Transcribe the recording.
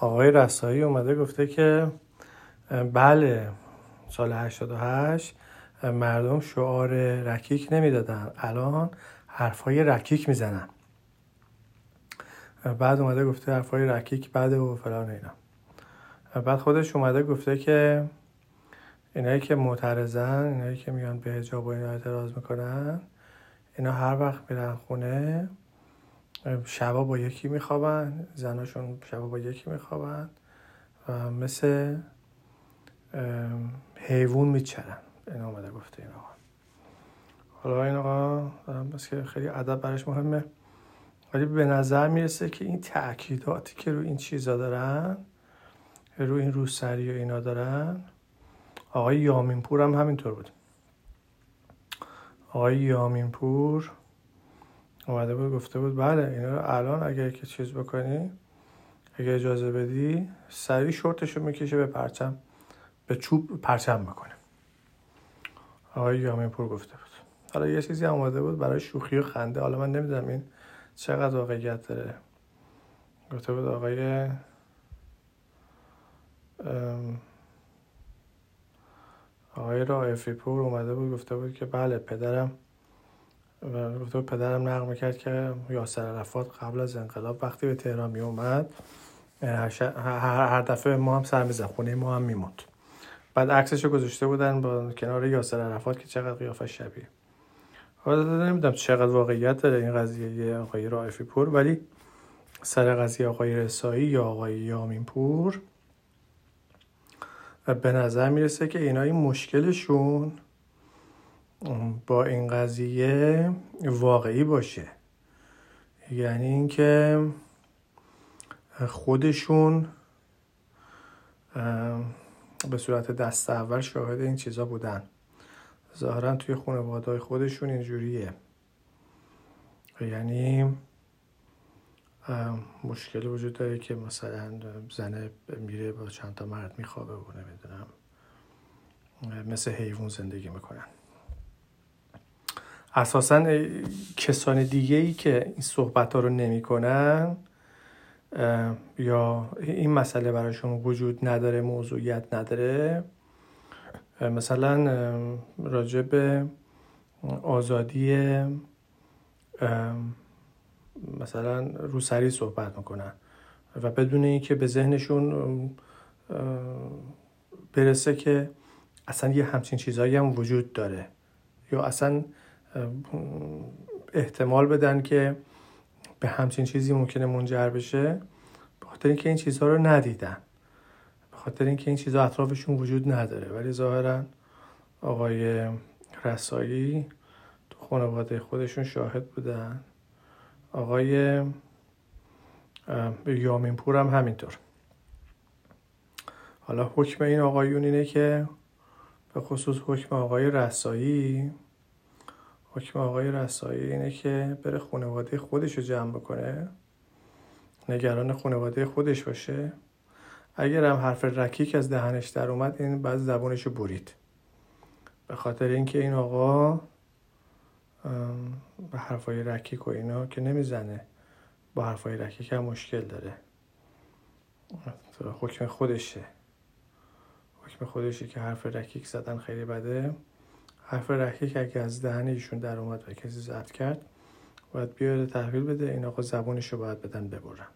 آقای رسایی اومده گفته که بله سال 88 مردم شعار رکیک نمی‌دادن. الان حرفای رکیک می‌زنن. بعد اومده گفته حرفای رکیک بعد و فلان اینا. بعد خودش اومده گفته که اینایی که معترضن اینایی که میان به حجاب و اینا اعتراض می‌کنن اینا هر وقت میرن خونه شبا با یکی میخوابن زناشون شبا با یکی میخوابن و مثل حیوان میچرن. این آمده گفته این آقا. حالا این آقا بس که خیلی ادب برش مهمه. ولی به نظر می‌رسه که این تأکیداتی که رو این چیزا دارن رو این روسری و اینا دارن آقای یامینپور هم همینطور بود. آقای یامینپور اومده بود گفته بود بله اینا رو الان اگر که چیز بکنی اگه اجازه بدی سریع شورتش رو می‌کشه به پرچم به چوب پرچم می‌کنه آقای یامینپور گفته بود. حالا یه چیزی هم اومده بود برای شوخی و خنده. حالا من نمی‌دونم این چقدر واقعیت داره. گفته بود آقای آقای رائفی پور اومده بود گفته بود که بله پدرم و بود پدرم نقل می‌کرد که یاسر عرفات قبل از انقلاب وقتی به تهران می اومد هر دفعه ما هم سر میزن خونه ما هم میموند. بعد عکسش رو گذاشته بودن با کنار یاسر عرفات که چقدر قیافه شبیه. حالا نمی‌دونم چقدر واقعیت داره این قضیه آقای رائفی پور ولی سر قضیه آقای رسایی یا آقای یامین پور به نظر می‌رسه که اینا این مشکلشون با این قضیه واقعی باشه. یعنی اینکه خودشون به صورت دست اول شاهد این چیزا بودن. ظاهرا توی خانواده خودشون اینجوریه. یعنی مشکلی وجود داره که مثلا زنه میره با چند تا مرد میخوابه و نمی‌دونم مثل حیوان زندگی می‌کنن. اساسا کسان دیگه ای که این صحبت ها رو نمی‌کنن یا این مسئله براشون وجود نداره موضوعیت نداره. مثلا راجع به آزادی مثلا روسری صحبت می‌کنن و بدون اینکه به ذهنشون برسه که اصلا یه همچین چیزهایی هم وجود داره. یا اصلا احتمال بدن که به همچین چیزی ممکنه منجر بشه به خاطر اینکه این چیزها رو ندیدن. به خاطر اینکه این چیزها اطرافشون وجود نداره. ولی ظاهرا آقای رسایی تو خانواده خودشون شاهد بودن. آقای یامین پور هم همینطور. حالا حکم این آقایون اینه که به خصوص حکم آقای رسایی حکم آقای رسایی اینه که بره خانواده خودش رو جمع بکنه نگران خانواده خودش باشه. اگر هم حرف رکیک از دهنش در اومد این بعد زبونش رو برید به خاطر اینکه این آقا به حرفای رکیک و اینا که نمی‌زنه با حرفای رکیک هم مشکل داره. حکم خودشه. حکم خودشه که حرف رکیک زدن خیلی بده. حرف رکیک اگه از دهن ایشون در اومد و کسی زد کرد باید بیاد تحویل بده این آقا زبونش رو باید بدن ببرن.